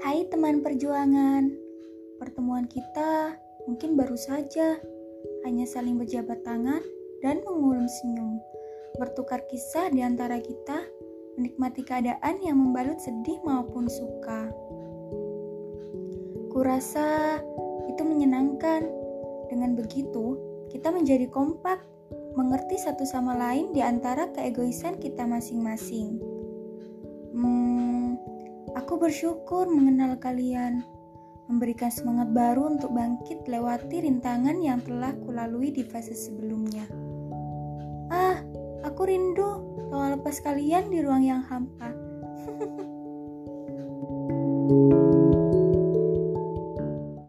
teman perjuangan. Pertemuan kita mungkin baru saja, hanya saling berjabat tangan dan mengulum senyum, bertukar kisah di antara kita, menikmati keadaan yang membalut sedih maupun suka. Kurasa itu menyenangkan. Dengan begitu, kita menjadi kompak, mengerti satu sama lain di antara keegoisan kita masing-masing. Aku bersyukur mengenal kalian memberikan semangat baru untuk bangkit lewati rintangan yang telah kulalui di fase sebelumnya. Ah, aku rindu tawa lepas kalian di ruang yang hampa.